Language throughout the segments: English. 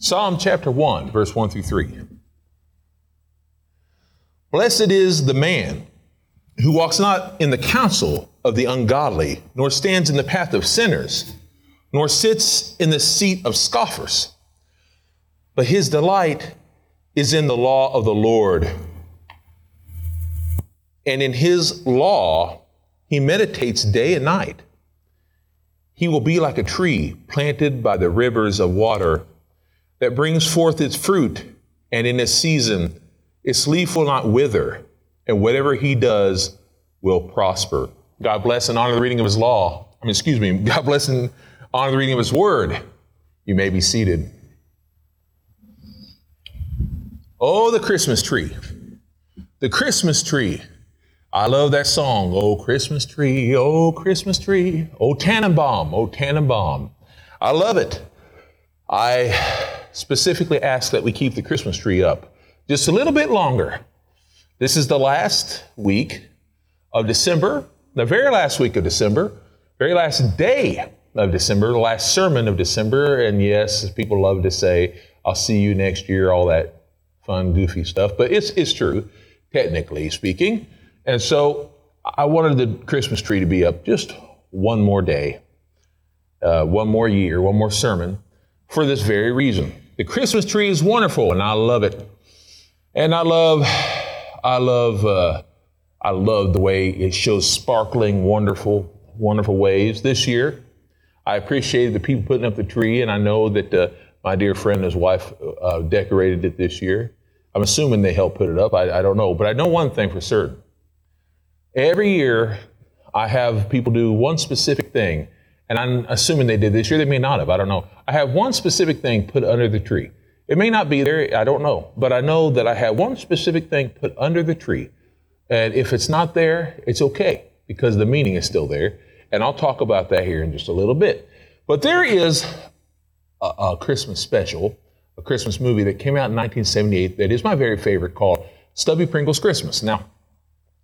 Psalm chapter 1, verse 1 through 3. Blessed is the man who walks not in the counsel of the ungodly, nor stands in the path of sinners, nor sits in the seat of scoffers. But his delight is in the law of the Lord. And in his law he meditates day and night. He will be like a tree planted by the rivers of water that brings forth its fruit, and in its season its leaf will not wither, and whatever he does will prosper. God bless and honor the reading of his law. I mean, excuse me, God bless and honor the reading of his word. You may be seated. Oh, the Christmas tree. The Christmas tree. I love that song. Oh, Christmas tree, oh, Christmas tree, oh, Tannenbaum, oh, Tannenbaum. I love it. I specifically asked that we keep the Christmas tree up just a little bit longer. This is the last week of December, the very last week of December, very last day of December, the last sermon of December. And yes, people love to say, I'll see you next year, all that fun, goofy stuff. But it's, it's true, technically speaking. And so I wanted the Christmas tree to be up just one more day, uh, one more year, one more sermon for this very reason. The Christmas tree is wonderful and I love it. And I love, I love, uh, I love the way it shows sparkling, wonderful, wonderful waves. This year, I appreciated the people putting up the tree, and I know that uh, my dear friend and his wife uh, decorated it this year. I'm assuming they helped put it up. I, I don't know. But I know one thing for certain. Every year, I have people do one specific thing, and I'm assuming they did this year. They may not have. I don't know. I have one specific thing put under the tree. It may not be there. I don't know. But I know that I have one specific thing put under the tree. And if it's not there, it's okay because the meaning is still there. And I'll talk about that here in just a little bit. But there is a, a Christmas special a Christmas movie that came out in 1978 that is my very favorite called Stubby Pringle's Christmas. Now,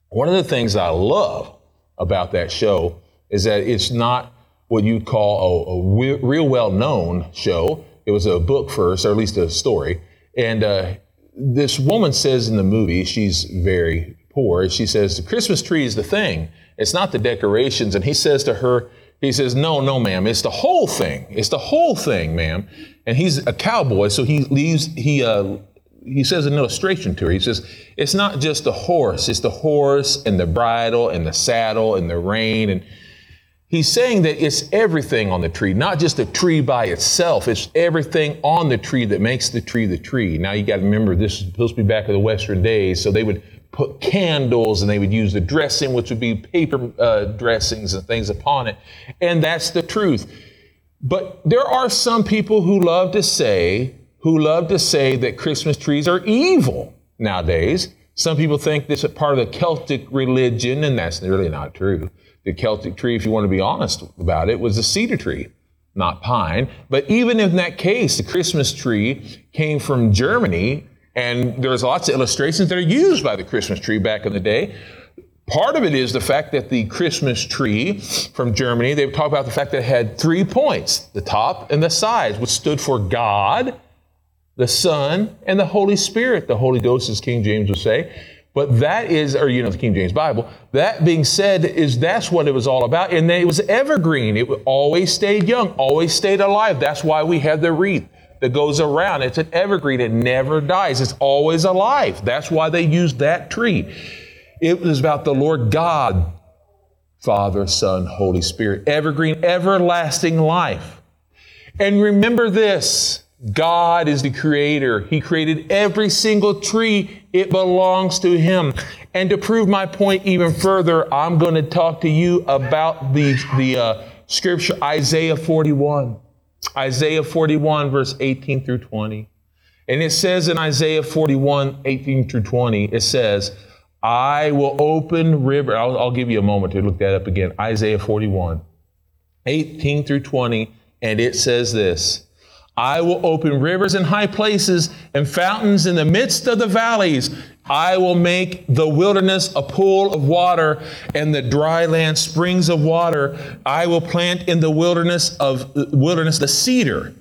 one of the things I love about that show is that it's not what you'd call a, a real well known show. It was a book first, or at least a story. And uh, this woman says in the movie, she's very poor. She says, The Christmas tree is the thing, it's not the decorations. And he says to her, he says, No, no, ma'am. It's the whole thing. It's the whole thing, ma'am. And he's a cowboy, so he leaves, he, uh, he says an illustration to her. He says, It's not just the horse, it's the horse and the bridle and the saddle and the rein. And he's saying that it's everything on the tree, not just the tree by itself. It's everything on the tree that makes the tree the tree. Now you got to remember, this is supposed to be back in the Western days, so they would put candles and they would use the dressing, which would be paper uh, dressings and things upon it. And that's the truth. But there are some people who love to say, who love to say that Christmas trees are evil nowadays. Some people think this is part of the Celtic religion, and that's really not true. The Celtic tree, if you want to be honest about it, was a cedar tree, not pine. But even in that case, the Christmas tree came from Germany and there's lots of illustrations that are used by the Christmas tree back in the day. Part of it is the fact that the Christmas tree from Germany, they talk about the fact that it had three points the top and the sides, which stood for God, the Son, and the Holy Spirit. The Holy Ghost, as King James would say. But that is, or you know, the King James Bible. That being said, is that's what it was all about. And it was evergreen. It always stayed young, always stayed alive. That's why we had the wreath that goes around. It's an evergreen. It never dies. It's always alive. That's why they used that tree. It was about the Lord God, Father, Son, Holy Spirit. Evergreen, everlasting life. And remember this. God is the creator. He created every single tree. It belongs to Him. And to prove my point even further, I'm going to talk to you about the, the uh, scripture, Isaiah 41. Isaiah 41, verse 18 through 20. And it says in Isaiah 41, 18 through 20, it says, I will open river. I'll, I'll give you a moment to look that up again. Isaiah 41, 18 through 20. And it says this I will open rivers in high places and fountains in the midst of the valleys. I will make the wilderness a pool of water and the dry land springs of water. I will plant in the wilderness of wilderness the cedar,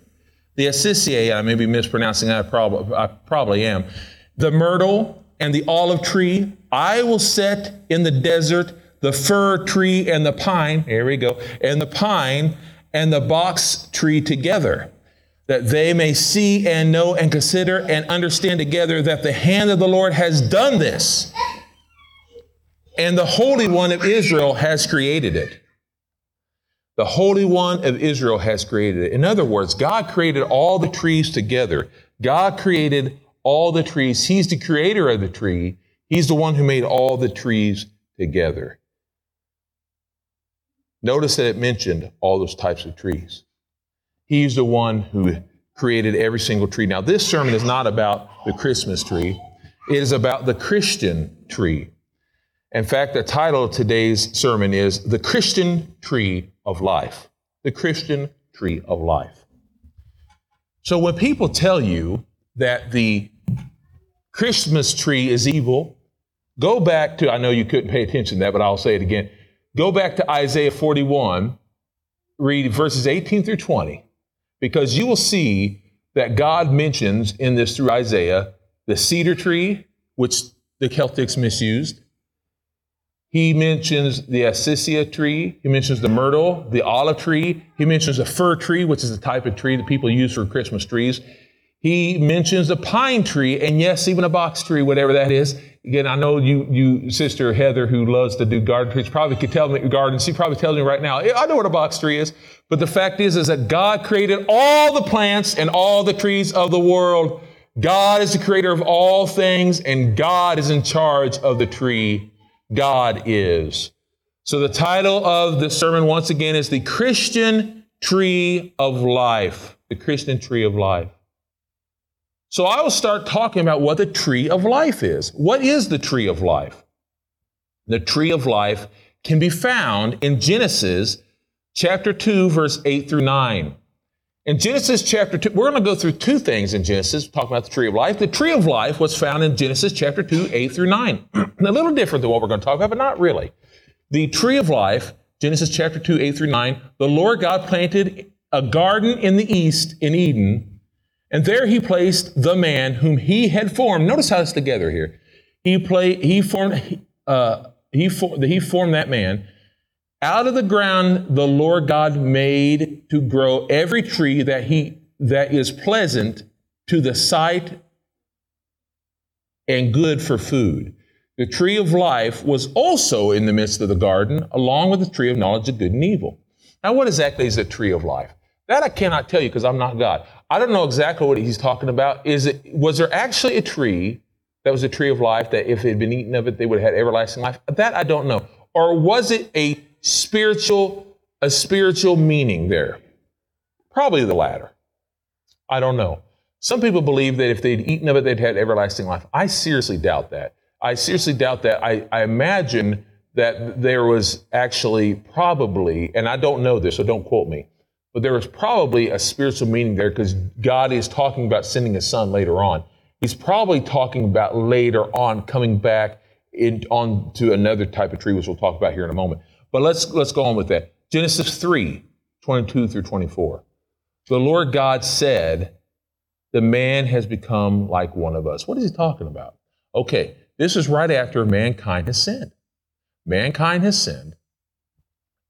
the acacia, I may be mispronouncing that, I probably, I probably am, the myrtle and the olive tree, I will set in the desert the fir tree and the pine, here we go, and the pine and the box tree together, that they may see and know and consider and understand together that the hand of the Lord has done this, and the Holy One of Israel has created it. The Holy One of Israel has created it. In other words, God created all the trees together. God created all the trees. He's the creator of the tree. He's the one who made all the trees together. Notice that it mentioned all those types of trees. He's the one who created every single tree. Now, this sermon is not about the Christmas tree, it is about the Christian tree. In fact, the title of today's sermon is The Christian Tree of Life. The Christian Tree of Life. So when people tell you that the Christmas tree is evil, go back to, I know you couldn't pay attention to that, but I'll say it again. Go back to Isaiah 41, read verses 18 through 20, because you will see that God mentions in this through Isaiah the cedar tree, which the Celtics misused, he mentions the acacia tree. He mentions the myrtle, the olive tree. He mentions the fir tree, which is the type of tree that people use for Christmas trees. He mentions the pine tree, and yes, even a box tree, whatever that is. Again, I know you, you sister Heather, who loves to do garden trees, probably could tell me gardens. She probably tells me right now. I know what a box tree is, but the fact is, is that God created all the plants and all the trees of the world. God is the creator of all things, and God is in charge of the tree God is. So the title of the sermon once again is The Christian Tree of Life. The Christian Tree of Life. So I will start talking about what the tree of life is. What is the tree of life? The tree of life can be found in Genesis chapter 2, verse 8 through 9. In Genesis chapter 2, we're going to go through two things in Genesis, talking about the tree of life. The tree of life was found in Genesis chapter 2, 8 through 9. a little different than what we're going to talk about, but not really. The tree of life, Genesis chapter 2, 8 through 9, the Lord God planted a garden in the east in Eden, and there he placed the man whom he had formed. Notice how it's together here. He, play, he, formed, uh, he, for, he formed that man out of the ground the Lord God made to grow every tree that he that is pleasant to the sight and good for food. The tree of life was also in the midst of the garden, along with the tree of knowledge of good and evil. Now, what exactly is the tree of life? That I cannot tell you because I'm not God. I don't know exactly what he's talking about. Is it was there actually a tree that was a tree of life that if it had been eaten of it, they would have had everlasting life? That I don't know. Or was it a spiritual, a spiritual meaning there? Probably the latter. I don't know. Some people believe that if they'd eaten of it, they'd had everlasting life. I seriously doubt that. I seriously doubt that. I, I imagine that there was actually probably, and I don't know this, so don't quote me, but there was probably a spiritual meaning there because God is talking about sending a son later on. He's probably talking about later on coming back in, on to another type of tree, which we'll talk about here in a moment. But let's, let's go on with that. Genesis 3, 22 through 24. The Lord God said, The man has become like one of us. What is he talking about? Okay, this is right after mankind has sinned. Mankind has sinned,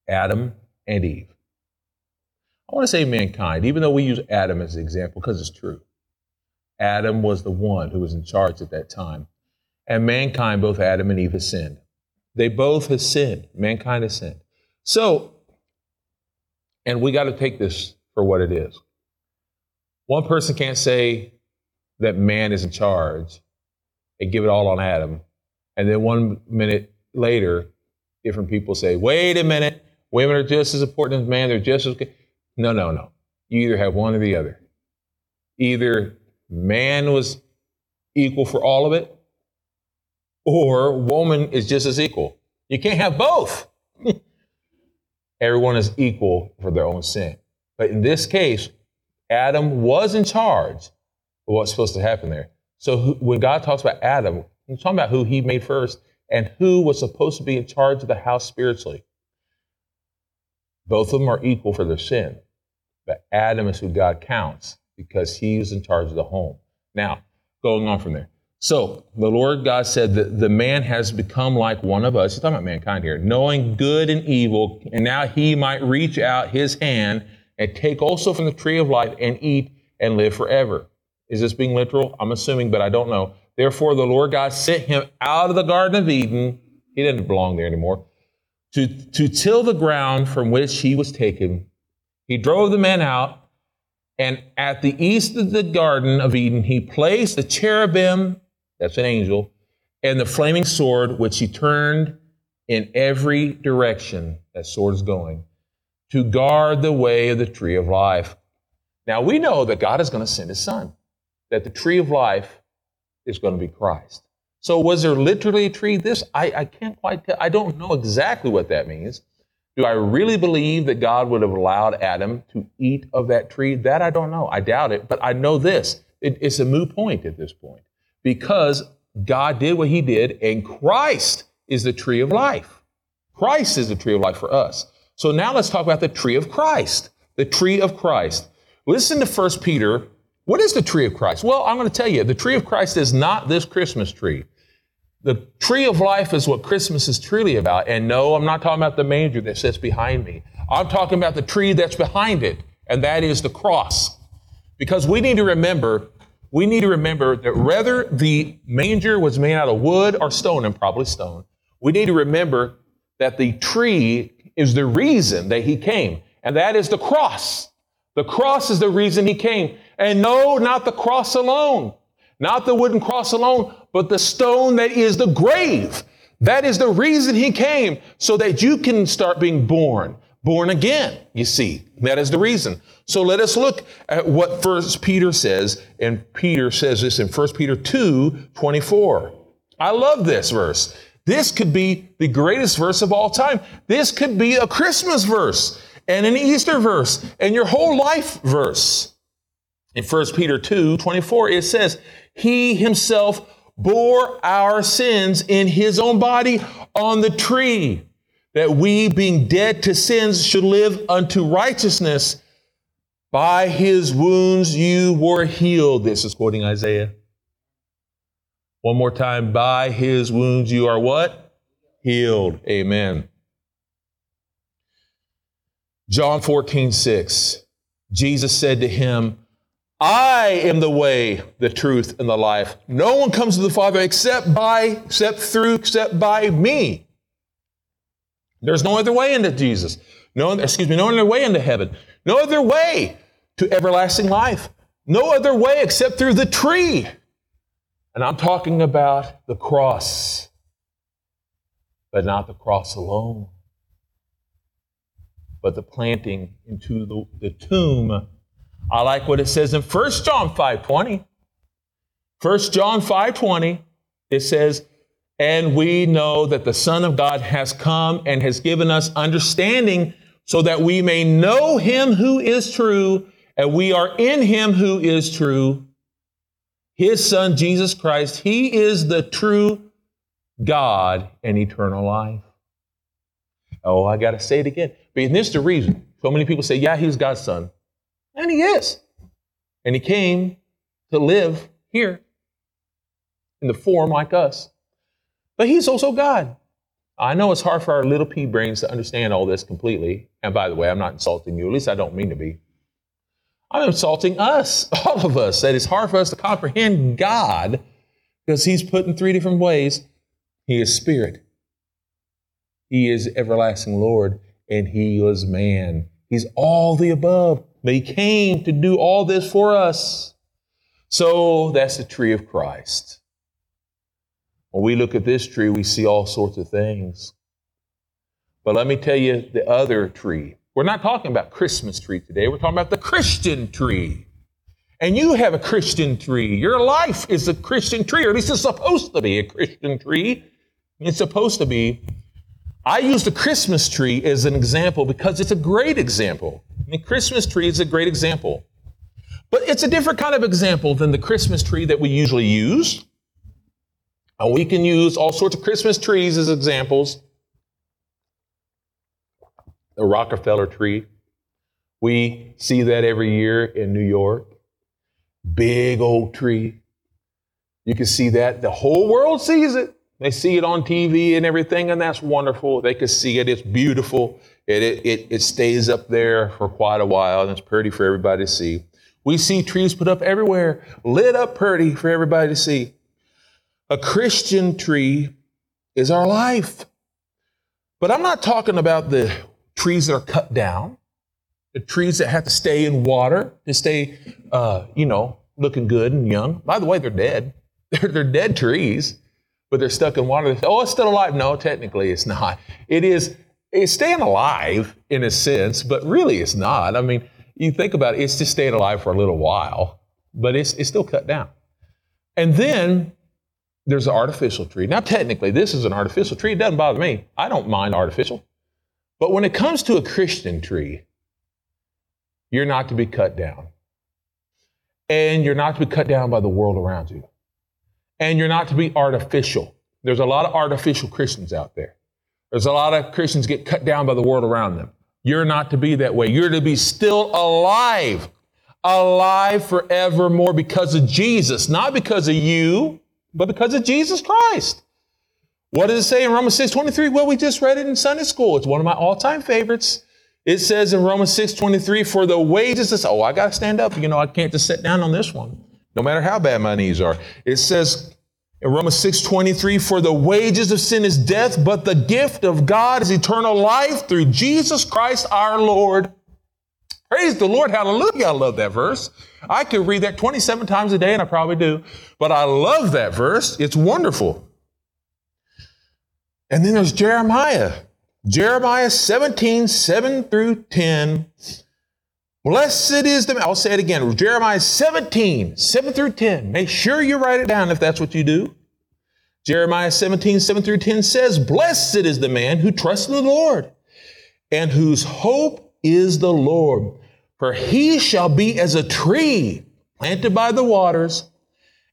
Adam and Eve. I want to say mankind, even though we use Adam as an example because it's true. Adam was the one who was in charge at that time. And mankind, both Adam and Eve, has sinned. They both have sinned. Mankind has sinned. So, and we got to take this for what it is. One person can't say that man is in charge and give it all on Adam. And then one minute later, different people say, wait a minute, women are just as important as men, they're just as. No, no, no. You either have one or the other. Either man was equal for all of it, or woman is just as equal. You can't have both. Everyone is equal for their own sin. But in this case, Adam was in charge of what's supposed to happen there. So when God talks about Adam, he's talking about who he made first and who was supposed to be in charge of the house spiritually. Both of them are equal for their sin. But Adam is who God counts because he was in charge of the home. Now, going on from there. So the Lord God said that the man has become like one of us. He's talking about mankind here, knowing good and evil, and now he might reach out his hand and take also from the tree of life and eat and live forever. Is this being literal? I'm assuming, but I don't know. Therefore, the Lord God sent him out of the Garden of Eden. He didn't belong there anymore. To, to till the ground from which he was taken. He drove the man out, and at the east of the Garden of Eden, he placed the cherubim that's an angel, and the flaming sword, which he turned in every direction that sword is going, to guard the way of the tree of life. Now we know that God is going to send his son, that the tree of life is going to be Christ. So was there literally a tree? This, I, I can't quite tell. I don't know exactly what that means. Do I really believe that God would have allowed Adam to eat of that tree? That I don't know. I doubt it, but I know this. It, it's a moot point at this point because God did what he did, and Christ is the tree of life. Christ is the tree of life for us. So now let's talk about the tree of Christ. The tree of Christ. Listen to 1 Peter. What is the tree of Christ? Well, I'm going to tell you, the tree of Christ is not this Christmas tree. The tree of life is what Christmas is truly about. And no, I'm not talking about the manger that sits behind me. I'm talking about the tree that's behind it, and that is the cross. Because we need to remember we need to remember that whether the manger was made out of wood or stone, and probably stone, we need to remember that the tree is the reason that he came, and that is the cross. The cross is the reason he came. And no, not the cross alone, not the wooden cross alone, but the stone that is the grave. That is the reason he came, so that you can start being born, born again, you see. That is the reason. So let us look at what First Peter says, and Peter says this in First Peter 2, 24. I love this verse. This could be the greatest verse of all time. This could be a Christmas verse and an Easter verse and your whole life verse. In 1 Peter 2, 24, it says, He himself bore our sins in his own body on the tree that we, being dead to sins, should live unto righteousness. By his wounds you were healed. This is quoting Isaiah. One more time. By his wounds you are what? Healed. Amen. John 14, 6. Jesus said to him, I am the way, the truth, and the life. No one comes to the Father except by, except through, except by me. There's no other way into Jesus. No, excuse me, no other way into heaven. No other way to everlasting life. No other way except through the tree. And I'm talking about the cross, but not the cross alone, but the planting into the, the tomb. I like what it says in 1 John 5:20. 1 John 5:20, it says, and we know that the Son of God has come and has given us understanding so that we may know him who is true, and we are in him who is true, his Son, Jesus Christ. He is the true God and eternal life. Oh, I got to say it again. But this is the reason. So many people say, yeah, he's God's son. And he is. And he came to live here in the form like us. But he's also God. I know it's hard for our little pea brains to understand all this completely. And by the way, I'm not insulting you, at least I don't mean to be. I'm insulting us, all of us, that it's hard for us to comprehend God because he's put in three different ways. He is spirit, he is everlasting Lord, and he was man. He's all the above. But he came to do all this for us. So that's the tree of Christ. When we look at this tree, we see all sorts of things. But let me tell you the other tree. We're not talking about Christmas tree today. We're talking about the Christian tree. And you have a Christian tree. Your life is a Christian tree, or at least it's supposed to be a Christian tree. It's supposed to be. I use the Christmas tree as an example because it's a great example. The Christmas tree is a great example. But it's a different kind of example than the Christmas tree that we usually use. And we can use all sorts of Christmas trees as examples. The Rockefeller tree. We see that every year in New York. Big old tree. You can see that. The whole world sees it. They see it on TV and everything, and that's wonderful. They can see it. It's beautiful. It, it, it, stays up there for quite a while, and it's pretty for everybody to see. We see trees put up everywhere, lit up pretty for everybody to see. A Christian tree is our life. But I'm not talking about the trees that are cut down, the trees that have to stay in water to stay, uh, you know, looking good and young. By the way, they're dead. They're, they're dead trees, but they're stuck in water. oh, it's still alive. No, technically it's not. It is, it's staying alive in a sense, but really it's not. I mean, you think about it, it's just staying alive for a little while, but it's, it's still cut down. And then there's an artificial tree. Now, technically, this is an artificial tree. It doesn't bother me. I don't mind artificial. But when it comes to a Christian tree, you're not to be cut down. And you're not to be cut down by the world around you. And you're not to be artificial. There's a lot of artificial Christians out there. There's a lot of Christians get cut down by the world around them. You're not to be that way. You're to be still alive, alive forevermore because of Jesus, not because of you, but because of Jesus Christ. What does it say in Romans 6 23? Well, we just read it in Sunday school. It's one of my all time favorites. It says in Romans 6 23, for the wages of, sin." oh, I got to stand up. You know, I can't just sit down on this one, no matter how bad my knees are. It says in Romans 6 23, for the wages of sin is death, but the gift of God is eternal life through Jesus Christ our Lord. Praise the Lord. Hallelujah. I love that verse. I could read that 27 times a day, and I probably do, but I love that verse. It's wonderful. And then there's Jeremiah. Jeremiah 17, 7 through 10. Blessed is the, I'll say it again. Jeremiah 17, 7 through 10. Make sure you write it down if that's what you do. Jeremiah 17, 7 through 10 says, Blessed is the man who trusts in the Lord and whose hope is the Lord. For he shall be as a tree planted by the waters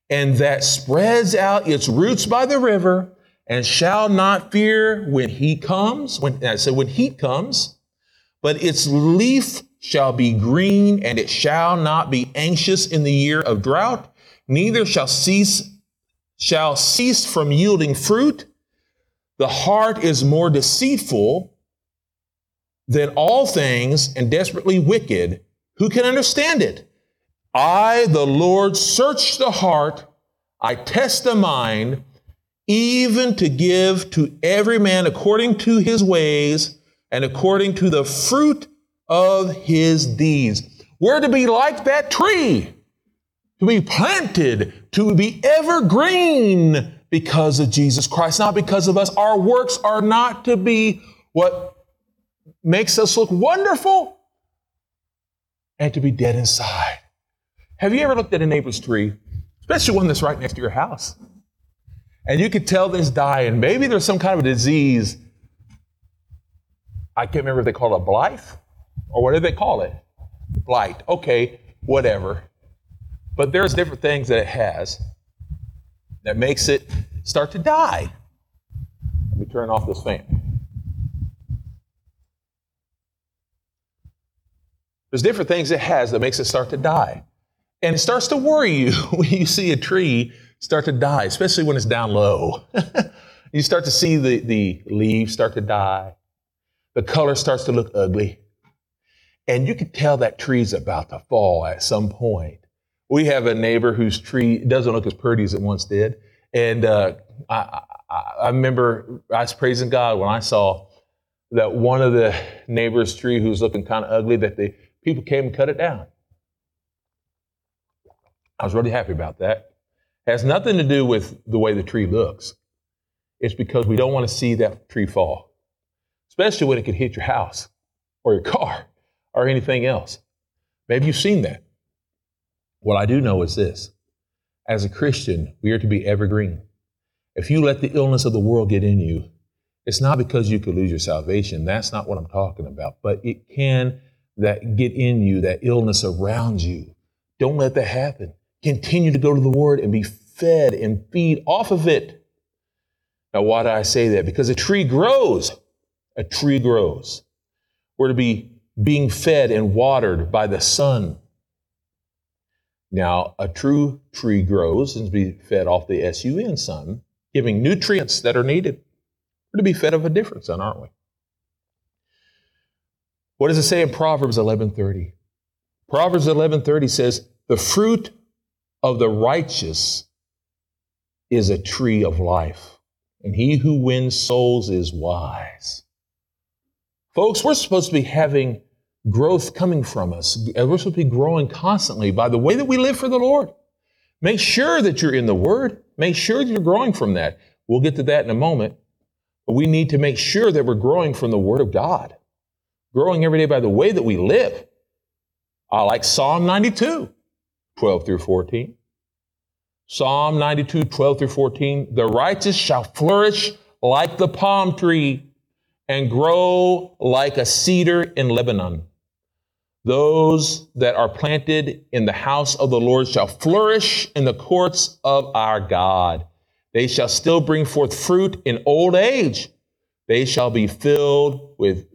and that spreads out its roots by the river and shall not fear when he comes, when I said when heat comes, but its leaf shall be green, and it shall not be anxious in the year of drought, neither shall cease shall cease from yielding fruit. The heart is more deceitful than all things and desperately wicked. Who can understand it? I, the Lord, search the heart, I test the mind even to give to every man according to his ways and according to the fruit of his deeds. We're to be like that tree, to be planted, to be evergreen because of Jesus Christ, not because of us. Our works are not to be what makes us look wonderful and to be dead inside. Have you ever looked at a neighbor's tree, especially one that's right next to your house? And you could tell this dying. Maybe there's some kind of a disease. I can't remember if they call it a blight or whatever they call it? Blight. Okay, whatever. But there's different things that it has that makes it start to die. Let me turn off this fan. There's different things it has that makes it start to die. And it starts to worry you when you see a tree start to die, especially when it's down low. you start to see the, the leaves start to die. The color starts to look ugly. And you can tell that tree's about to fall at some point. We have a neighbor whose tree doesn't look as pretty as it once did. And uh, I, I, I remember I was praising God when I saw that one of the neighbor's tree who's looking kind of ugly, that the people came and cut it down. I was really happy about that. It has nothing to do with the way the tree looks. It's because we don't want to see that tree fall, especially when it could hit your house or your car or anything else. Maybe you've seen that. What I do know is this as a Christian, we are to be evergreen. If you let the illness of the world get in you, it's not because you could lose your salvation. That's not what I'm talking about. But it can that get in you, that illness around you. Don't let that happen. Continue to go to the Word and be fed and feed off of it. Now, why do I say that? Because a tree grows. A tree grows. We're to be being fed and watered by the sun. Now, a true tree grows and be fed off the sun sun, giving nutrients that are needed. We're to be fed of a different sun, aren't we? What does it say in Proverbs 11:30? Proverbs 11:30 says, "The fruit of the righteous is a tree of life, and he who wins souls is wise." Folks, we're supposed to be having growth coming from us. We're supposed to be growing constantly by the way that we live for the Lord. Make sure that you're in the Word. Make sure that you're growing from that. We'll get to that in a moment. But we need to make sure that we're growing from the Word of God, growing every day by the way that we live. I like Psalm 92, 12 through 14. Psalm 92, 12 through 14. The righteous shall flourish like the palm tree and grow like a cedar in Lebanon. Those that are planted in the house of the Lord shall flourish in the courts of our God. They shall still bring forth fruit in old age. They shall be filled with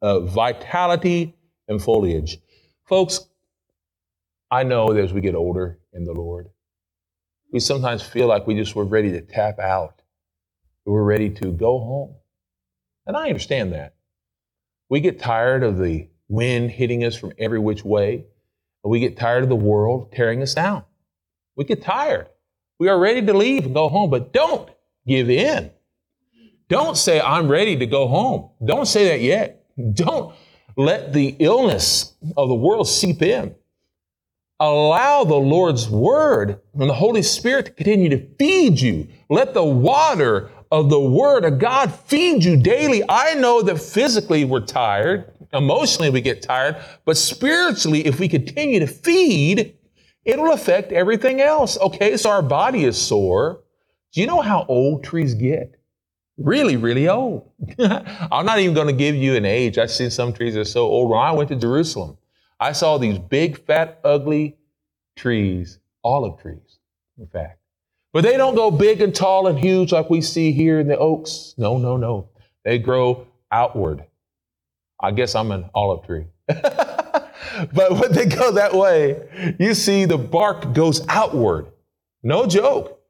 uh, vitality and foliage. Folks, I know that as we get older in the Lord, we sometimes feel like we just were ready to tap out. We're ready to go home. And I understand that. We get tired of the wind hitting us from every which way. We get tired of the world tearing us down. We get tired. We are ready to leave and go home, but don't give in. Don't say, I'm ready to go home. Don't say that yet. Don't let the illness of the world seep in. Allow the Lord's word and the Holy Spirit to continue to feed you. Let the water of the word of God feed you daily. I know that physically we're tired. Emotionally, we get tired, but spiritually, if we continue to feed, it'll affect everything else. Okay, so our body is sore. Do you know how old trees get? Really, really old. I'm not even going to give you an age. I've seen some trees that are so old. When I went to Jerusalem, I saw these big, fat, ugly trees, olive trees, in fact. But they don't go big and tall and huge like we see here in the oaks. No, no, no. They grow outward. I guess I'm an olive tree. but when they go that way, you see the bark goes outward. No joke.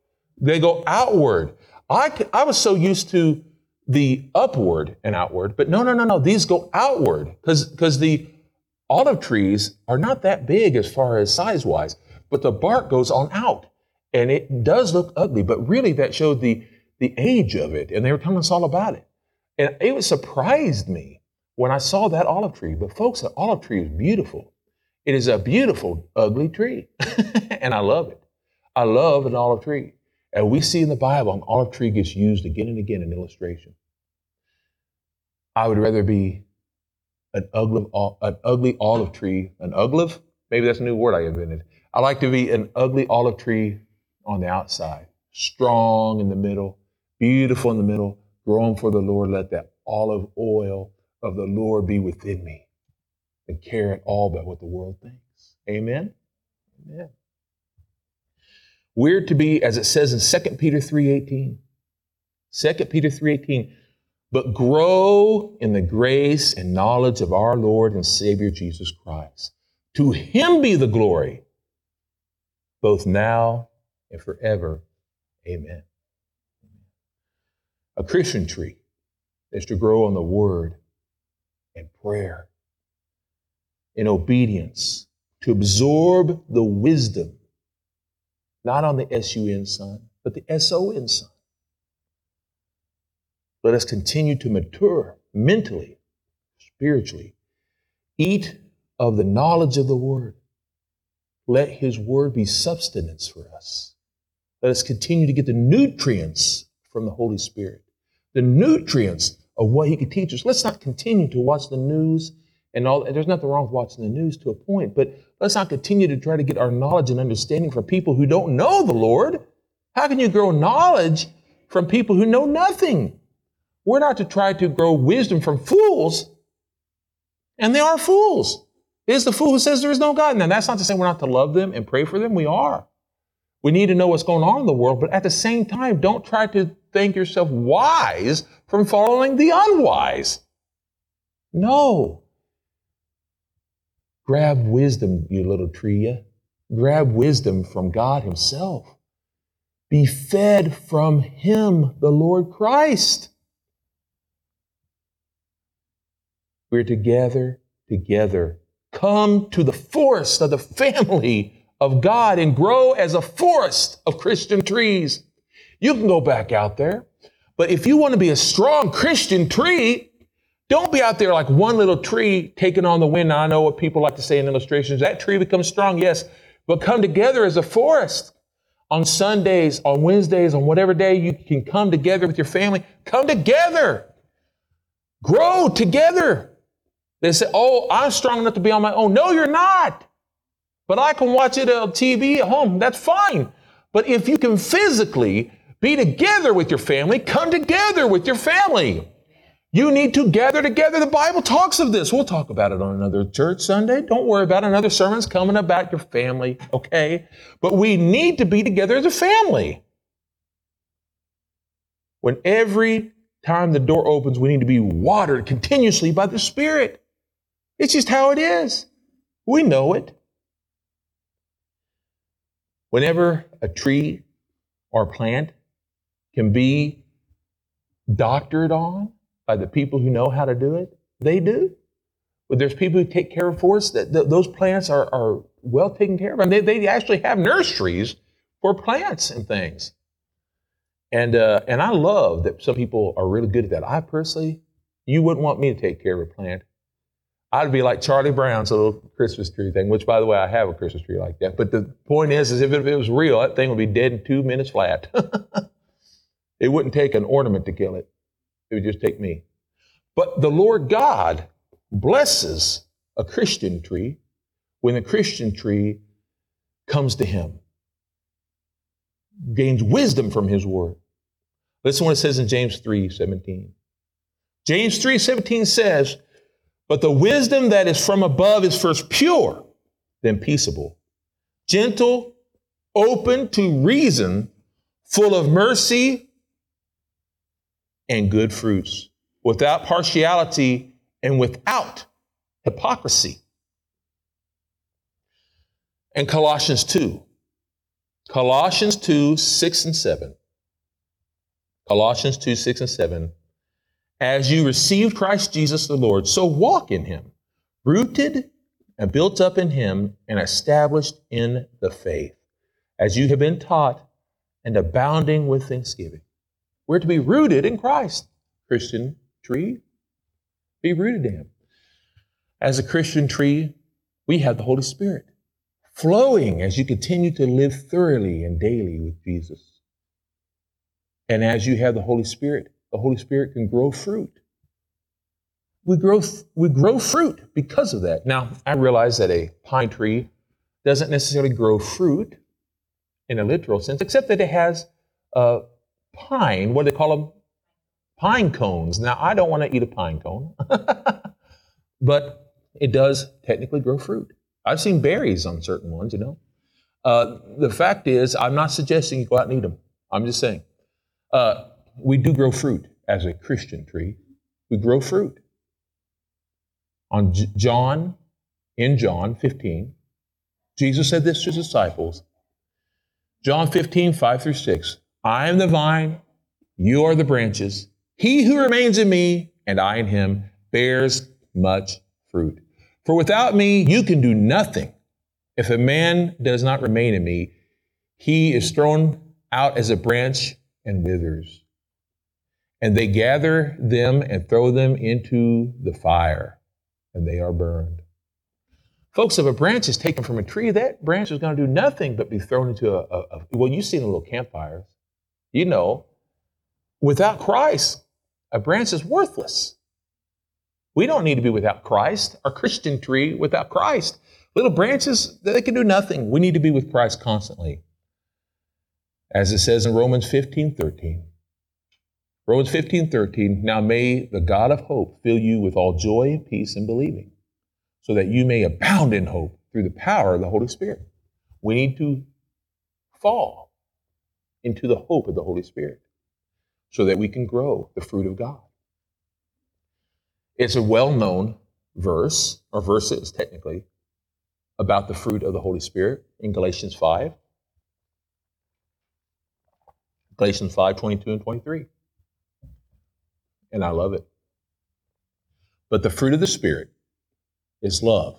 They go outward. I, I was so used to the upward and outward, but no, no, no, no. These go outward because the olive trees are not that big as far as size wise, but the bark goes on out. And it does look ugly, but really that showed the, the age of it. And they were telling us all about it. And it surprised me when I saw that olive tree. But folks, an olive tree is beautiful. It is a beautiful, ugly tree. and I love it. I love an olive tree. And we see in the Bible, an olive tree gets used again and again in illustration. I would rather be an ugly, an ugly olive tree, an uglive, maybe that's a new word I invented. I like to be an ugly olive tree on the outside, strong in the middle, beautiful in the middle, growing for the Lord. Let that olive oil of the Lord be within me and care at all about what the world thinks. Amen? Amen. We're to be, as it says in 2 Peter 3.18, 2 Peter 3.18, but grow in the grace and knowledge of our Lord and Savior Jesus Christ. To him be the glory, both now and forever. Amen. A Christian tree is to grow on the word and prayer, in obedience, to absorb the wisdom, not on the S-U-N sun, but the S-O-N sun. Let us continue to mature mentally, spiritually. Eat of the knowledge of the word. Let his word be substance for us. Let us continue to get the nutrients from the Holy Spirit, the nutrients of what He could teach us. Let's not continue to watch the news and all. There's nothing wrong with watching the news to a point, but let's not continue to try to get our knowledge and understanding from people who don't know the Lord. How can you grow knowledge from people who know nothing? We're not to try to grow wisdom from fools, and they are fools. It is the fool who says there is no God. Now, that's not to say we're not to love them and pray for them. We are. We need to know what's going on in the world, but at the same time, don't try to think yourself wise from following the unwise. No. Grab wisdom, you little tree. grab wisdom from God Himself. Be fed from Him, the Lord Christ. We're together, together. Come to the forest of the family of God and grow as a forest of Christian trees. You can go back out there, but if you want to be a strong Christian tree, don't be out there like one little tree taking on the wind. Now, I know what people like to say in illustrations. That tree becomes strong, yes, but come together as a forest. On Sundays, on Wednesdays, on whatever day you can come together with your family, come together. Grow together. They say, Oh, I'm strong enough to be on my own. No, you're not. But I can watch it on TV at home. That's fine. But if you can physically be together with your family, come together with your family. You need to gather together. The Bible talks of this. We'll talk about it on another church Sunday. Don't worry about it. another sermon's coming about your family, okay? But we need to be together as a family. When every time the door opens, we need to be watered continuously by the Spirit. It's just how it is. We know it. Whenever a tree or plant can be doctored on, by the people who know how to do it? They do. But there's people who take care of forests that th- those plants are, are well taken care of. And they, they actually have nurseries for plants and things. And, uh, and I love that some people are really good at that. I personally, you wouldn't want me to take care of a plant. I'd be like Charlie Brown's little Christmas tree thing, which, by the way, I have a Christmas tree like that. But the point is, is if it, was real, that thing would be dead in two minutes flat. it wouldn't take an ornament to kill it. It would just take me. But the Lord God blesses a Christian tree when the Christian tree comes to him, gains wisdom from his word. Listen what it says in James 3 17. James 3 17 says, But the wisdom that is from above is first pure, then peaceable, gentle, open to reason, full of mercy and good fruits, without partiality and without hypocrisy. And Colossians 2. Colossians 2, 6 and 7. Colossians 2, 6 and 7. As you received Christ Jesus the Lord, so walk in him, rooted and built up in him and established in the faith, as you have been taught and abounding with thanksgiving. We're to be rooted in Christ. Christian tree, be rooted in Him. As a Christian tree, we have the Holy Spirit flowing as you continue to live thoroughly and daily with Jesus. And as you have the Holy Spirit, the Holy Spirit can grow fruit. We grow, we grow fruit because of that. Now, I realize that a pine tree doesn't necessarily grow fruit in a literal sense, except that it has uh, pine, what do they call them? Pine cones. Now, I don't want to eat a pine cone, but it does technically grow fruit. I've seen berries on certain ones, you know. Uh, the fact is, I'm not suggesting you go out and eat them. I'm just saying. Uh, we do grow fruit as a Christian tree. We grow fruit. On J- John, in John 15, Jesus said this to his disciples John 15, 5 through 6. I am the vine, you are the branches. He who remains in me and I in him bears much fruit. For without me, you can do nothing. If a man does not remain in me, he is thrown out as a branch and withers. And they gather them and throw them into the fire, and they are burned. Folks, if a branch is taken from a tree, that branch is going to do nothing but be thrown into a, a, a well, you've seen the little campfires. You know, without Christ, a branch is worthless. We don't need to be without Christ. Our Christian tree without Christ. Little branches, they can do nothing. We need to be with Christ constantly. As it says in Romans 15 13. Romans 15 13. Now may the God of hope fill you with all joy and peace in believing, so that you may abound in hope through the power of the Holy Spirit. We need to fall into the hope of the Holy Spirit so that we can grow the fruit of God. It's a well known verse, or verses technically, about the fruit of the Holy Spirit in Galatians 5. Galatians 5 22 and 23. And I love it. But the fruit of the Spirit is love,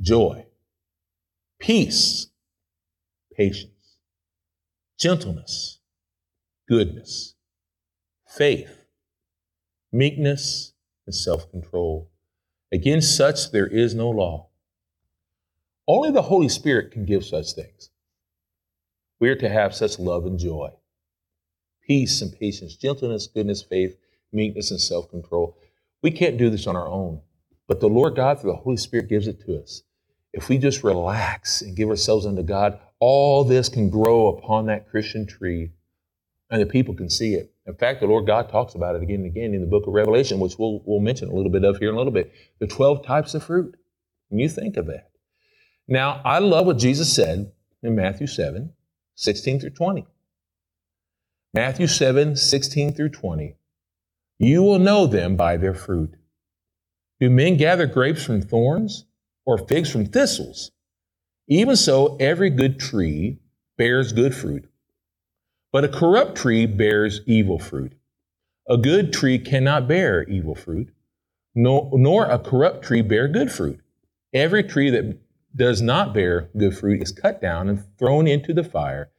joy, peace, patience, gentleness, goodness, faith, meekness, and self control. Against such there is no law. Only the Holy Spirit can give such things. We are to have such love and joy, peace and patience, gentleness, goodness, faith, meekness, and self control. We can't do this on our own, but the Lord God, through the Holy Spirit, gives it to us. If we just relax and give ourselves unto God, all this can grow upon that Christian tree and the people can see it. In fact, the Lord God talks about it again and again in the book of Revelation, which we'll, we'll mention a little bit of here in a little bit. The 12 types of fruit. And you think of that. Now, I love what Jesus said in Matthew 7 16 through 20. Matthew 7 16 through 20. You will know them by their fruit. Do men gather grapes from thorns or figs from thistles? Even so, every good tree bears good fruit but a corrupt tree bears evil fruit. A good tree cannot bear evil fruit, nor, nor a corrupt tree bear good fruit. Every tree that does not bear good fruit is cut down and thrown into the fire.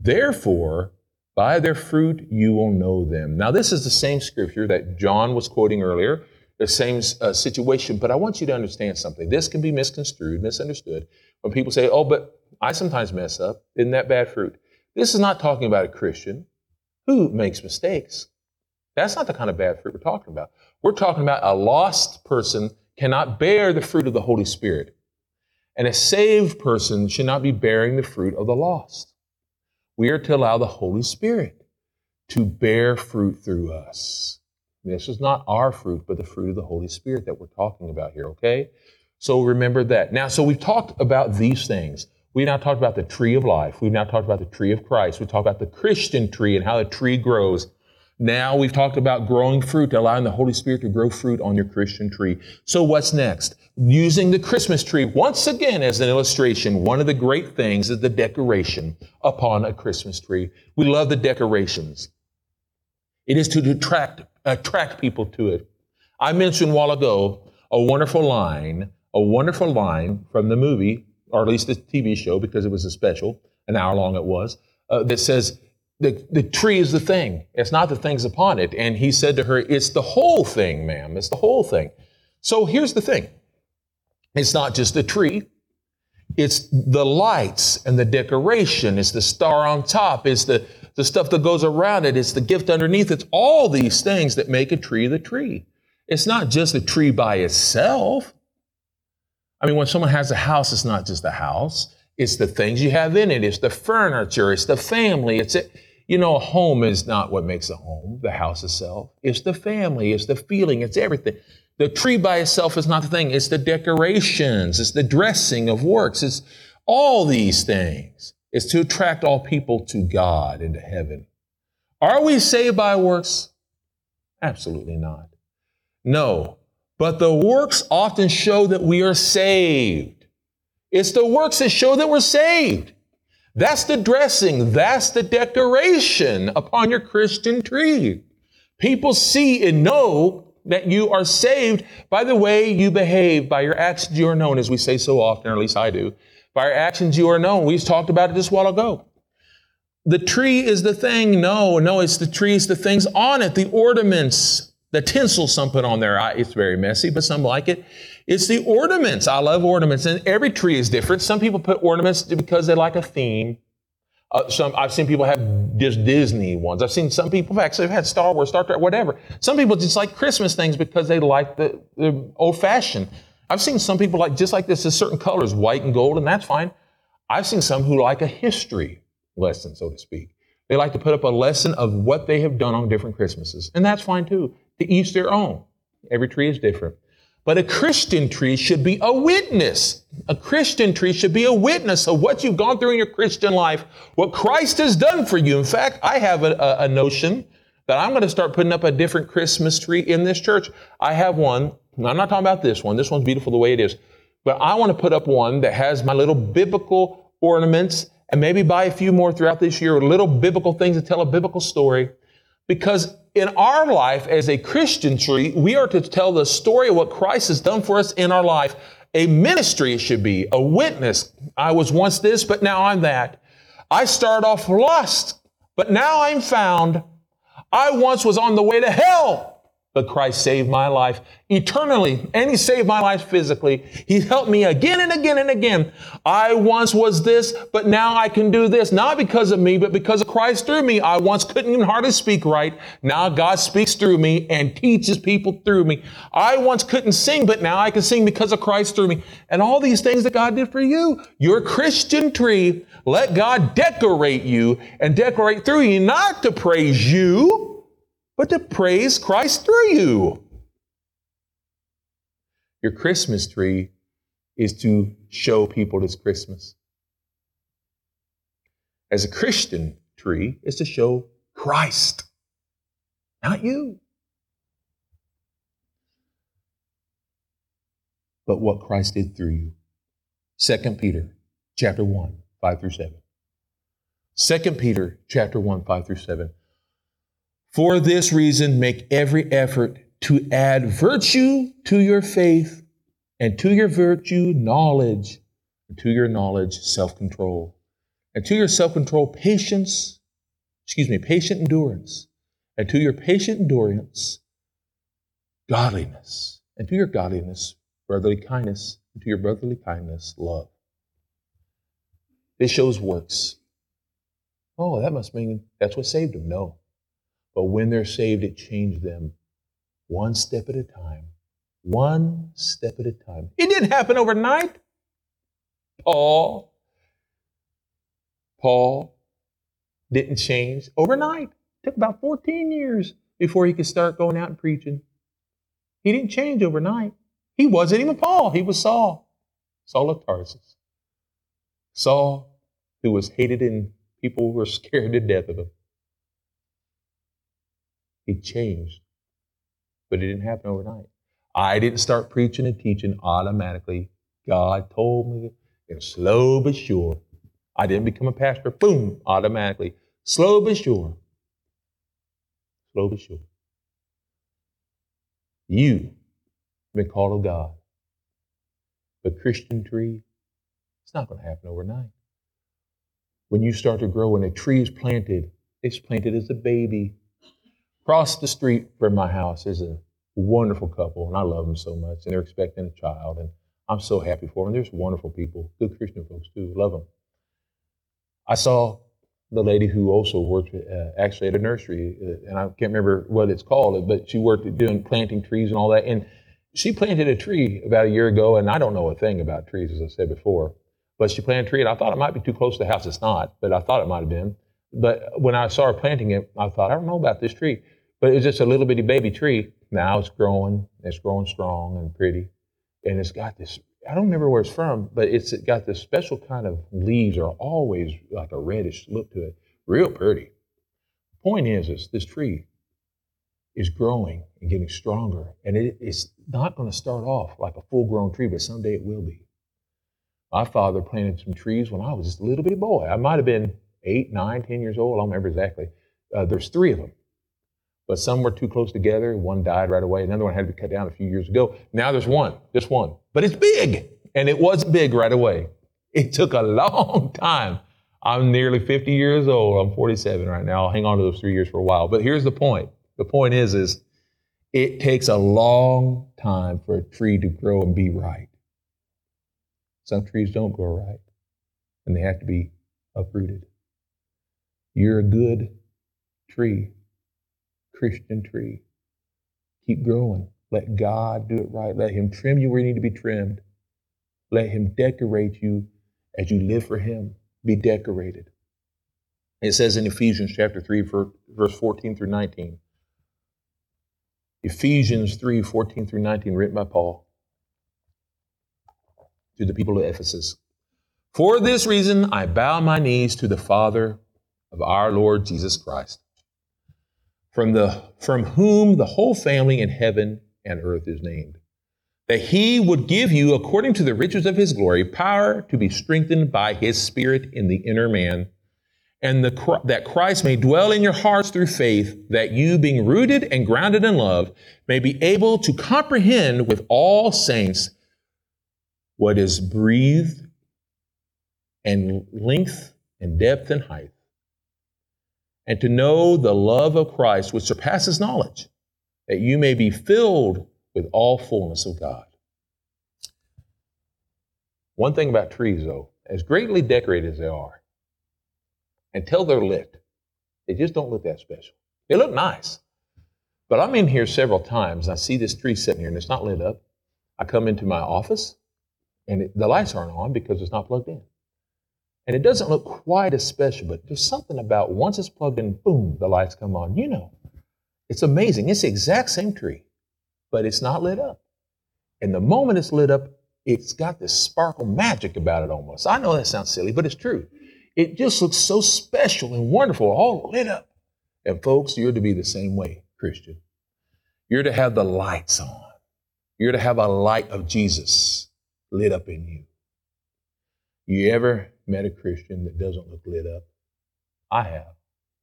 Therefore, by their fruit you will know them. Now, this is the same scripture that John was quoting earlier, the same uh, situation, but I want you to understand something. This can be misconstrued, misunderstood. When people say, oh, but I sometimes mess up, isn't that bad fruit? This is not talking about a Christian who makes mistakes. That's not the kind of bad fruit we're talking about. We're talking about a lost person cannot bear the fruit of the Holy Spirit. And a saved person should not be bearing the fruit of the lost. We are to allow the Holy Spirit to bear fruit through us. This is not our fruit, but the fruit of the Holy Spirit that we're talking about here, okay? So remember that. Now, so we've talked about these things. We've now talked about the tree of life. We've now talked about the tree of Christ. We talked about the Christian tree and how the tree grows. Now we've talked about growing fruit, allowing the Holy Spirit to grow fruit on your Christian tree. So what's next? Using the Christmas tree once again as an illustration, one of the great things is the decoration upon a Christmas tree. We love the decorations. It is to attract, attract people to it. I mentioned a while ago a wonderful line, a wonderful line from the movie or at least the TV show because it was a special, an hour long it was, uh, that says, the, the tree is the thing. It's not the things upon it. And he said to her, It's the whole thing, ma'am. It's the whole thing. So here's the thing it's not just the tree, it's the lights and the decoration, it's the star on top, it's the, the stuff that goes around it, it's the gift underneath. It's all these things that make a tree the tree. It's not just a tree by itself. I mean, when someone has a house, it's not just a house. It's the things you have in it. It's the furniture. It's the family. It's it. You know, a home is not what makes a home, the house itself. It's the family. It's the feeling. It's everything. The tree by itself is not the thing. It's the decorations. It's the dressing of works. It's all these things. It's to attract all people to God and to heaven. Are we saved by works? Absolutely not. No, but the works often show that we are saved. It's the works that show that we're saved. That's the dressing. That's the decoration upon your Christian tree. People see and know that you are saved by the way you behave, by your actions you are known, as we say so often, or at least I do. By your actions you are known. We've talked about it just a while ago. The tree is the thing. No, no, it's the tree, it's the things on it, the ornaments, the tinsel some put on there, it's very messy, but some like it. It's the ornaments. I love ornaments, and every tree is different. Some people put ornaments because they like a theme. Uh, some I've seen people have just Disney ones. I've seen some people actually have had Star Wars, Star Trek, whatever. Some people just like Christmas things because they like the, the old fashioned. I've seen some people like just like this is certain colors, white and gold, and that's fine. I've seen some who like a history lesson, so to speak. They like to put up a lesson of what they have done on different Christmases, and that's fine too. To each their own. Every tree is different. But a Christian tree should be a witness. A Christian tree should be a witness of what you've gone through in your Christian life, what Christ has done for you. In fact, I have a, a, a notion that I'm going to start putting up a different Christmas tree in this church. I have one. I'm not talking about this one. This one's beautiful the way it is. but I want to put up one that has my little biblical ornaments and maybe buy a few more throughout this year, little biblical things that tell a biblical story. Because in our life as a Christian tree, we are to tell the story of what Christ has done for us in our life. A ministry it should be, a witness. I was once this, but now I'm that. I started off lost, but now I'm found. I once was on the way to hell, but Christ saved my life eternally, and He saved my life physically. He helped me again and again and again. I once was this, but now I can do this, not because of me, but because of Christ through me. I once couldn't even hardly speak right. Now God speaks through me and teaches people through me. I once couldn't sing, but now I can sing because of Christ through me. And all these things that God did for you. Your Christian tree, let God decorate you and decorate through you, not to praise you but to praise Christ through you. Your Christmas tree is to show people it's Christmas. As a Christian tree is to show Christ, not you. But what Christ did through you. 2 Peter chapter 1, 5 through 7. 2 Peter chapter 1, 5 through 7. For this reason, make every effort to add virtue to your faith, and to your virtue, knowledge, and to your knowledge, self control, and to your self control, patience, excuse me, patient endurance, and to your patient endurance, godliness, and to your godliness, brotherly kindness, and to your brotherly kindness, love. This shows works. Oh, that must mean that's what saved him. No. But when they're saved, it changed them one step at a time. One step at a time. It didn't happen overnight. Paul, Paul didn't change overnight. It took about 14 years before he could start going out and preaching. He didn't change overnight. He wasn't even Paul, he was Saul, Saul of Tarsus. Saul, who was hated and people were scared to death of him. He changed. But it didn't happen overnight. I didn't start preaching and teaching automatically. God told me, and slow but sure. I didn't become a pastor, boom, automatically. Slow but sure. Slow but sure. You have been called of God. The Christian tree, it's not going to happen overnight. When you start to grow and a tree is planted, it's planted as a baby. Across the street from my house is a wonderful couple, and I love them so much. And they're expecting a child, and I'm so happy for them. There's wonderful people, good Christian folks too. Love them. I saw the lady who also worked uh, actually at a nursery, uh, and I can't remember what it's called, but she worked at doing planting trees and all that. And she planted a tree about a year ago, and I don't know a thing about trees, as I said before. But she planted a tree, and I thought it might be too close to the house. It's not, but I thought it might have been. But when I saw her planting it, I thought, I don't know about this tree. But it was just a little bitty baby tree. Now it's growing. It's growing strong and pretty. And it's got this, I don't remember where it's from, but it's got this special kind of leaves are always like a reddish look to it. Real pretty. The point is, is this tree is growing and getting stronger. And it, it's not going to start off like a full grown tree, but someday it will be. My father planted some trees when I was just a little bitty boy. I might have been eight, nine, ten years old. I don't remember exactly. Uh, there's three of them. But some were too close together. One died right away. Another one had to be cut down a few years ago. Now there's one, just one. But it's big. And it was big right away. It took a long time. I'm nearly 50 years old. I'm 47 right now. I'll hang on to those three years for a while. But here's the point. The point is, is it takes a long time for a tree to grow and be right. Some trees don't grow right, and they have to be uprooted. You're a good tree, Christian tree. Keep growing. Let God do it right. Let Him trim you where you need to be trimmed. Let Him decorate you as you live for Him. Be decorated. It says in Ephesians chapter 3, verse 14 through 19. Ephesians 3, 14 through 19, written by Paul to the people of Ephesus. For this reason, I bow my knees to the Father of our Lord Jesus Christ, from, the, from whom the whole family in heaven and earth is named, that he would give you, according to the riches of his glory, power to be strengthened by his spirit in the inner man, and the, that Christ may dwell in your hearts through faith, that you, being rooted and grounded in love, may be able to comprehend with all saints what is breathed and length and depth and height, and to know the love of Christ which surpasses knowledge, that you may be filled with all fullness of God. One thing about trees, though, as greatly decorated as they are, until they're lit, they just don't look that special. They look nice. But I'm in here several times. I see this tree sitting here and it's not lit up. I come into my office and it, the lights aren't on because it's not plugged in. And it doesn't look quite as special, but there's something about once it's plugged in, boom, the lights come on. You know, it's amazing. It's the exact same tree but it's not lit up. And the moment it's lit up, it's got this sparkle magic about it almost. I know that sounds silly, but it's true. It just looks so special and wonderful, all lit up. And folks, you're to be the same way, Christian. You're to have the lights on. You're to have a light of Jesus lit up in you. You ever met a Christian that doesn't look lit up? I have.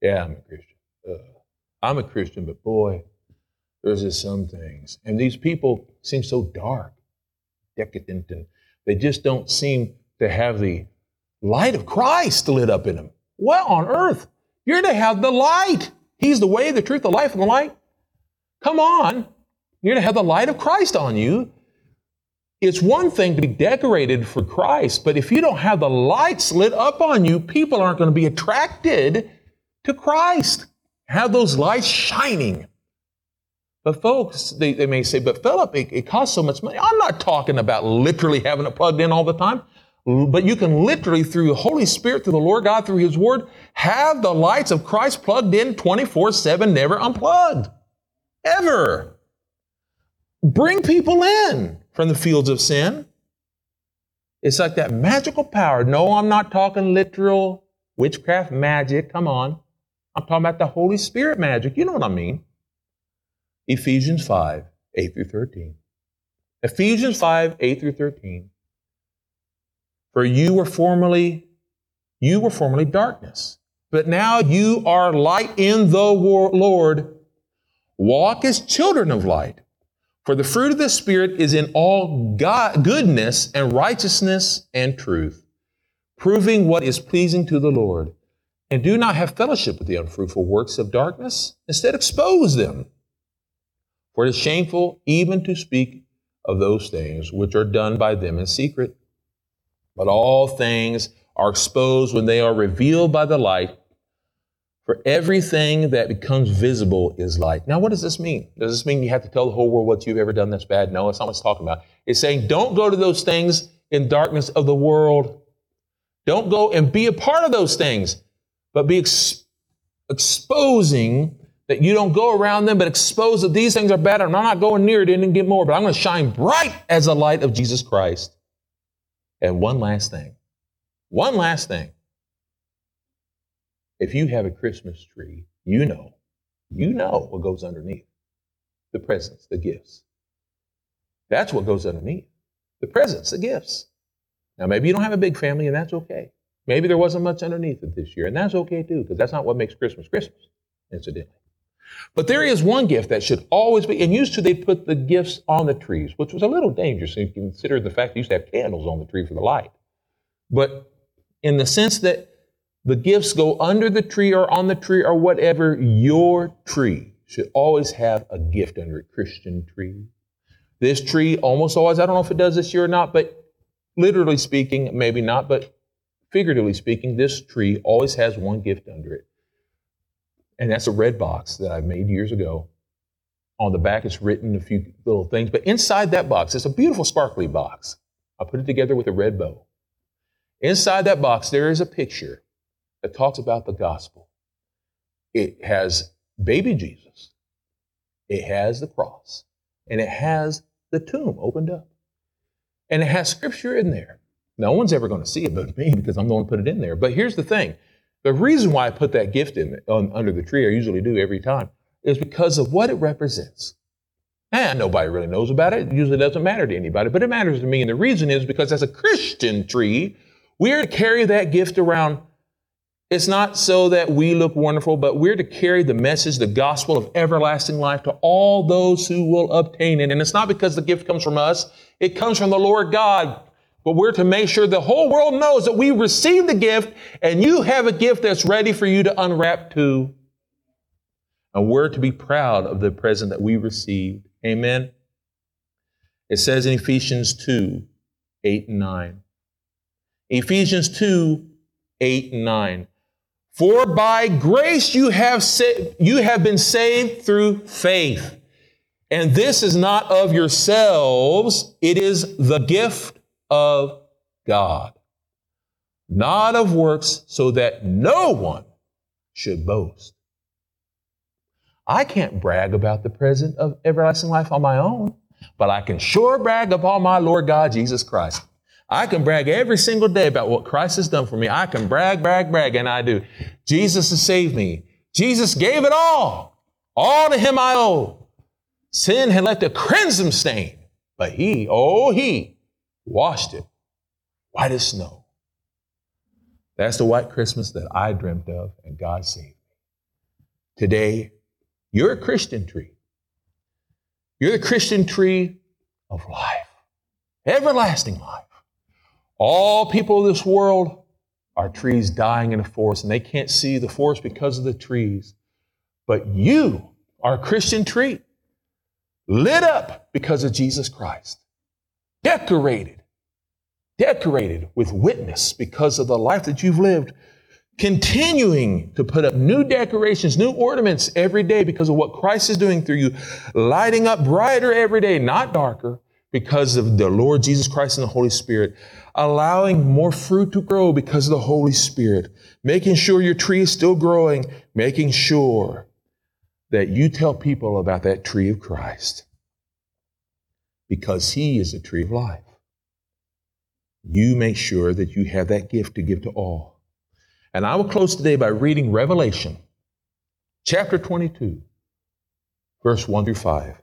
Yeah, I'm a Christian. Uh, I'm a Christian, but boy, there's just some things. And these people seem so dark, decadent, and they just don't seem to have the light of Christ lit up in them. What on earth? You're to have the light. He's the way, the truth, the life, and the light. Come on. You're to have the light of Christ on you. It's one thing to be decorated for Christ, but if you don't have the lights lit up on you, people aren't going to be attracted to Christ. Have those lights shining. But folks, they, they may say, but Philip, it, it costs so much money. I'm not talking about literally having it plugged in all the time. But you can literally, through the Holy Spirit, through the Lord God, through His Word, have the lights of Christ plugged in 24 7, never unplugged. Ever. Bring people in from the fields of sin. It's like that magical power. No, I'm not talking literal witchcraft magic. Come on. I'm talking about the Holy Spirit magic. You know what I mean. Ephesians 5, 8 through 13. Ephesians 5, 8 through 13. For you were formerly, you were formerly darkness, but now you are light in the Lord. Walk as children of light. For the fruit of the Spirit is in all God, goodness and righteousness and truth, proving what is pleasing to the Lord. And do not have fellowship with the unfruitful works of darkness. Instead, expose them. For it is shameful even to speak of those things which are done by them in secret. But all things are exposed when they are revealed by the light. For everything that becomes visible is light. Now, what does this mean? Does this mean you have to tell the whole world what you've ever done that's bad? No, it's not what it's talking about. It's saying don't go to those things in darkness of the world. Don't go and be a part of those things, but be ex- exposing that you don't go around them, but expose that these things are bad. And I'm not going near it and get more, but I'm going to shine bright as the light of Jesus Christ. And one last thing. One last thing. If you have a Christmas tree, you know, you know what goes underneath the presents, the gifts. That's what goes underneath the presents, the gifts. Now, maybe you don't have a big family, and that's okay. Maybe there wasn't much underneath it this year, and that's okay too, because that's not what makes Christmas Christmas, incidentally. But there is one gift that should always be, and used to they put the gifts on the trees, which was a little dangerous if you consider the fact they used to have candles on the tree for the light. But in the sense that the gifts go under the tree or on the tree or whatever, your tree should always have a gift under it, Christian tree. This tree almost always, I don't know if it does this year or not, but literally speaking, maybe not, but figuratively speaking, this tree always has one gift under it. And that's a red box that I made years ago. On the back, it's written a few little things, but inside that box, it's a beautiful, sparkly box. I put it together with a red bow. Inside that box, there is a picture that talks about the gospel. It has baby Jesus, it has the cross, and it has the tomb opened up. And it has scripture in there. No one's ever going to see it but me because I'm the one put it in there. But here's the thing the reason why I put that gift in on, under the tree, I usually do every time, is because of what it represents. And nobody really knows about it. It usually doesn't matter to anybody, but it matters to me. And the reason is because as a Christian tree, we're to carry that gift around. It's not so that we look wonderful, but we're to carry the message, the gospel of everlasting life to all those who will obtain it. And it's not because the gift comes from us, it comes from the Lord God. But we're to make sure the whole world knows that we received the gift and you have a gift that's ready for you to unwrap too. And we're to be proud of the present that we received. Amen. It says in Ephesians 2 8 and 9. Ephesians 2 8 and 9. For by grace you have, sa- you have been saved through faith. And this is not of yourselves, it is the gift of God, not of works, so that no one should boast. I can't brag about the present of everlasting life on my own, but I can sure brag upon my Lord God Jesus Christ. I can brag every single day about what Christ has done for me. I can brag, brag, brag, and I do. Jesus has saved me. Jesus gave it all. All to him I owe. Sin had left a crimson stain, but he, oh, he washed it white as snow. That's the white Christmas that I dreamt of, and God saved me. Today, you're a Christian tree. You're the Christian tree of life, everlasting life. All people of this world are trees dying in a forest, and they can't see the forest because of the trees. But you are a Christian tree, lit up because of Jesus Christ, decorated, decorated with witness because of the life that you've lived continuing to put up new decorations, new ornaments every day because of what Christ is doing through you, lighting up brighter every day, not darker, because of the Lord Jesus Christ and the Holy Spirit, allowing more fruit to grow because of the Holy Spirit, making sure your tree is still growing, making sure that you tell people about that tree of Christ because He is the tree of life. You make sure that you have that gift to give to all. And I will close today by reading Revelation chapter 22, verse 1 through 5.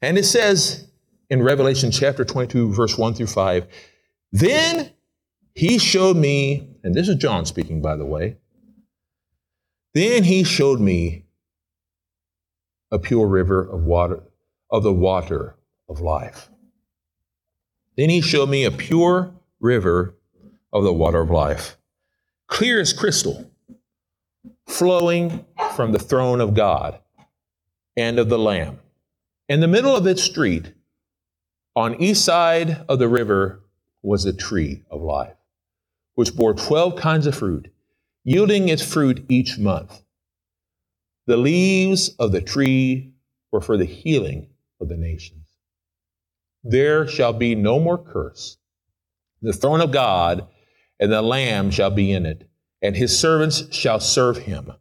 And it says in Revelation chapter 22, verse 1 through 5, Then he showed me, and this is John speaking, by the way, then he showed me a pure river of water, of the water of life. Then he showed me a pure river of the water of life clear as crystal, flowing from the throne of God and of the Lamb. In the middle of its street, on east side of the river, was a tree of life, which bore 12 kinds of fruit, yielding its fruit each month. The leaves of the tree were for the healing of the nations. There shall be no more curse. The throne of God and the Lamb shall be in it, and his servants shall serve him.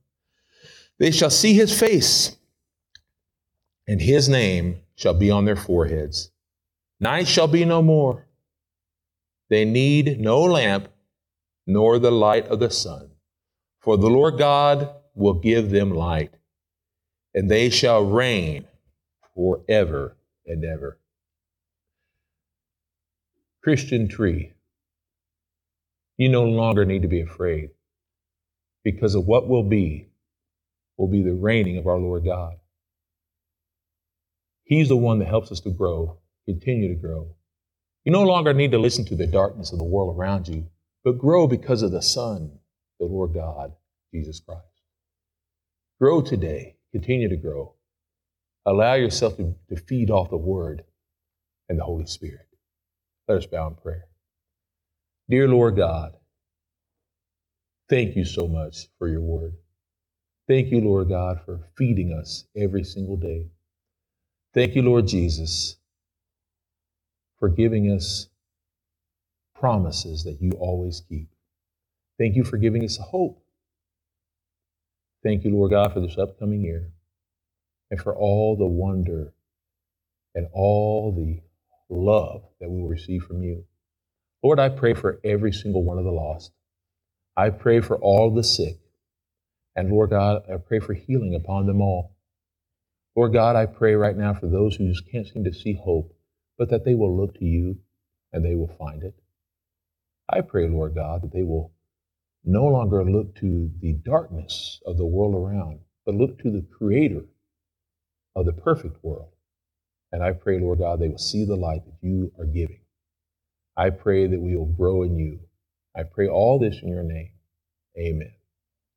They shall see his face, and his name shall be on their foreheads. Night shall be no more. They need no lamp, nor the light of the sun, for the Lord God will give them light, and they shall reign forever and ever. Christian tree you no longer need to be afraid because of what will be, will be the reigning of our Lord God. He's the one that helps us to grow, continue to grow. You no longer need to listen to the darkness of the world around you, but grow because of the Son, the Lord God, Jesus Christ. Grow today, continue to grow. Allow yourself to, to feed off the Word and the Holy Spirit. Let us bow in prayer. Dear Lord God, thank you so much for your word. Thank you, Lord God, for feeding us every single day. Thank you, Lord Jesus, for giving us promises that you always keep. Thank you for giving us hope. Thank you, Lord God, for this upcoming year and for all the wonder and all the love that we will receive from you. Lord, I pray for every single one of the lost. I pray for all the sick. And Lord God, I pray for healing upon them all. Lord God, I pray right now for those who just can't seem to see hope, but that they will look to you and they will find it. I pray, Lord God, that they will no longer look to the darkness of the world around, but look to the Creator of the perfect world. And I pray, Lord God, they will see the light that you are giving. I pray that we will grow in you. I pray all this in your name. Amen.